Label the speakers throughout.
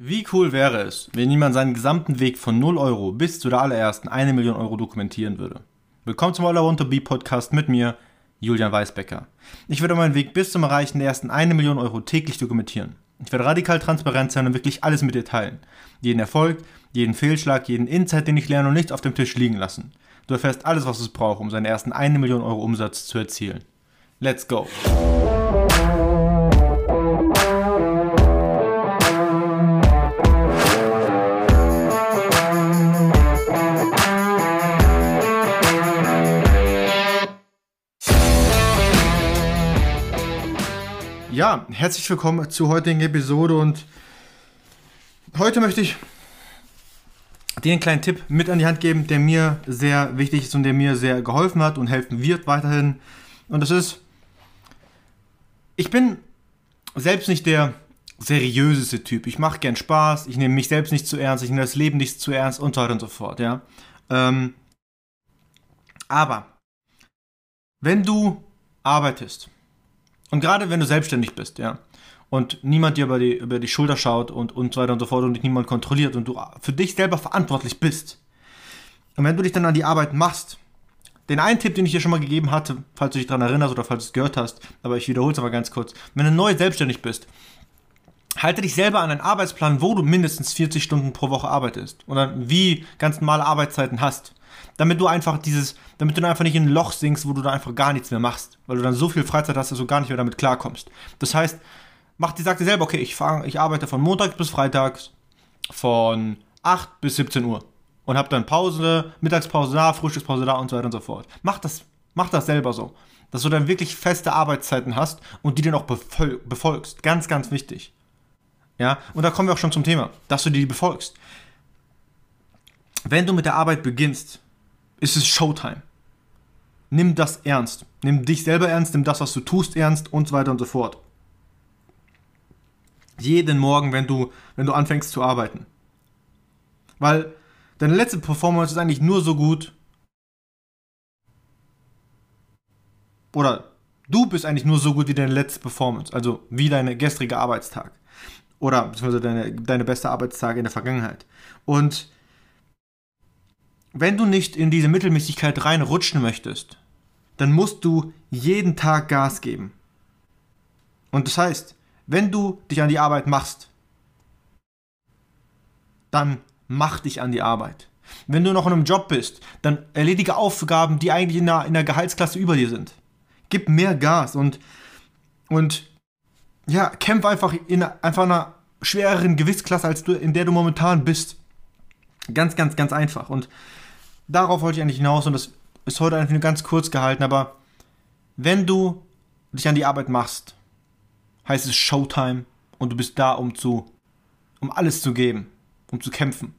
Speaker 1: Wie cool wäre es, wenn jemand seinen gesamten Weg von 0 Euro bis zu der allerersten 1 Million Euro dokumentieren würde? Willkommen zum All I Want to Be Podcast mit mir, Julian Weisbecker. Ich werde meinen Weg bis zum Erreichen der ersten 1 Million Euro täglich dokumentieren. Ich werde radikal transparent sein und wirklich alles mit dir teilen. Jeden Erfolg, jeden Fehlschlag, jeden Insight, den ich lerne und nichts auf dem Tisch liegen lassen. Du erfährst alles, was es braucht, um seinen ersten 1 Million Euro Umsatz zu erzielen. Let's go! Ja, herzlich willkommen zur heutigen Episode und heute möchte ich dir einen kleinen Tipp mit an die Hand geben, der mir sehr wichtig ist und der mir sehr geholfen hat und helfen wird weiterhin. Und das ist, ich bin selbst nicht der seriöseste Typ. Ich mache gern Spaß, ich nehme mich selbst nicht zu ernst, ich nehme das Leben nicht zu ernst und so weiter und so fort, ja. Ähm, aber wenn du arbeitest, und gerade wenn du selbstständig bist, ja, und niemand dir über die, über die Schulter schaut und, und so weiter und so fort und dich niemand kontrolliert und du für dich selber verantwortlich bist. Und wenn du dich dann an die Arbeit machst, den einen Tipp, den ich dir schon mal gegeben hatte, falls du dich daran erinnerst oder falls du es gehört hast, aber ich wiederhole es aber ganz kurz, wenn du neu selbstständig bist, halte dich selber an einen Arbeitsplan, wo du mindestens 40 Stunden pro Woche arbeitest oder wie ganz normale Arbeitszeiten hast damit du einfach dieses, damit du dann einfach nicht in ein Loch sinkst, wo du dann einfach gar nichts mehr machst, weil du dann so viel Freizeit hast, dass du gar nicht mehr damit klarkommst. Das heißt, mach die, sag dir selber, okay, ich, fang, ich arbeite von Montag bis Freitags von 8 bis 17 Uhr und hab dann Pause, Mittagspause da, Frühstückspause da und so weiter und so fort. Mach das, mach das selber so, dass du dann wirklich feste Arbeitszeiten hast und die dann auch befol befolgst. Ganz, ganz wichtig. Ja, und da kommen wir auch schon zum Thema, dass du die befolgst. Wenn du mit der Arbeit beginnst, ist es Showtime. Nimm das ernst. Nimm dich selber ernst, nimm das, was du tust, ernst und so weiter und so fort. Jeden Morgen, wenn du, wenn du anfängst zu arbeiten. Weil deine letzte Performance ist eigentlich nur so gut. Oder du bist eigentlich nur so gut wie deine letzte Performance. Also wie dein gestrige Arbeitstag. Oder beziehungsweise deine, deine beste Arbeitstag in der Vergangenheit. Und wenn du nicht in diese Mittelmäßigkeit reinrutschen möchtest, dann musst du jeden Tag Gas geben. Und das heißt, wenn du dich an die Arbeit machst, dann mach dich an die Arbeit. Wenn du noch in einem Job bist, dann erledige Aufgaben, die eigentlich in der, in der Gehaltsklasse über dir sind. Gib mehr Gas und, und ja, kämpf einfach in einfach einer schwereren Gewichtsklasse, als du, in der du momentan bist. Ganz, ganz, ganz einfach. Und darauf wollte ich eigentlich hinaus und das ist heute einfach nur ganz kurz gehalten, aber wenn du dich an die Arbeit machst, heißt es Showtime und du bist da, um zu, um alles zu geben, um zu kämpfen.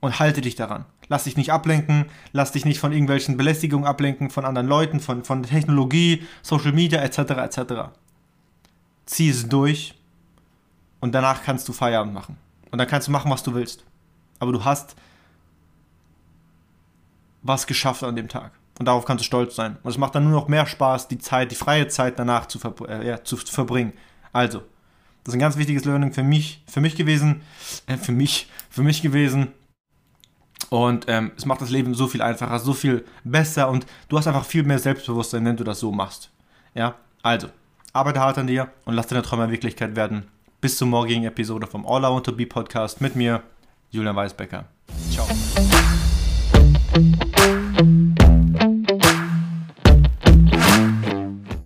Speaker 1: Und halte dich daran. Lass dich nicht ablenken, lass dich nicht von irgendwelchen Belästigungen ablenken, von anderen Leuten, von, von Technologie, Social Media etc. etc. Zieh es durch und danach kannst du Feierabend machen. Und dann kannst du machen, was du willst. Aber du hast was geschafft an dem Tag. Und darauf kannst du stolz sein. Und es macht dann nur noch mehr Spaß, die Zeit, die freie Zeit danach zu, ver äh, ja, zu, verbringen. Also, das ist ein ganz wichtiges Learning für mich, für mich gewesen, äh, für mich, für mich gewesen. Und ähm, es macht das Leben so viel einfacher, so viel besser und du hast einfach viel mehr Selbstbewusstsein, wenn du das so machst. Ja, also, arbeite hart an dir und lass deine Träume Wirklichkeit werden. Bis zur morgigen Episode vom All I Want to Be Podcast mit mir, Julian Weisbecker. Ciao.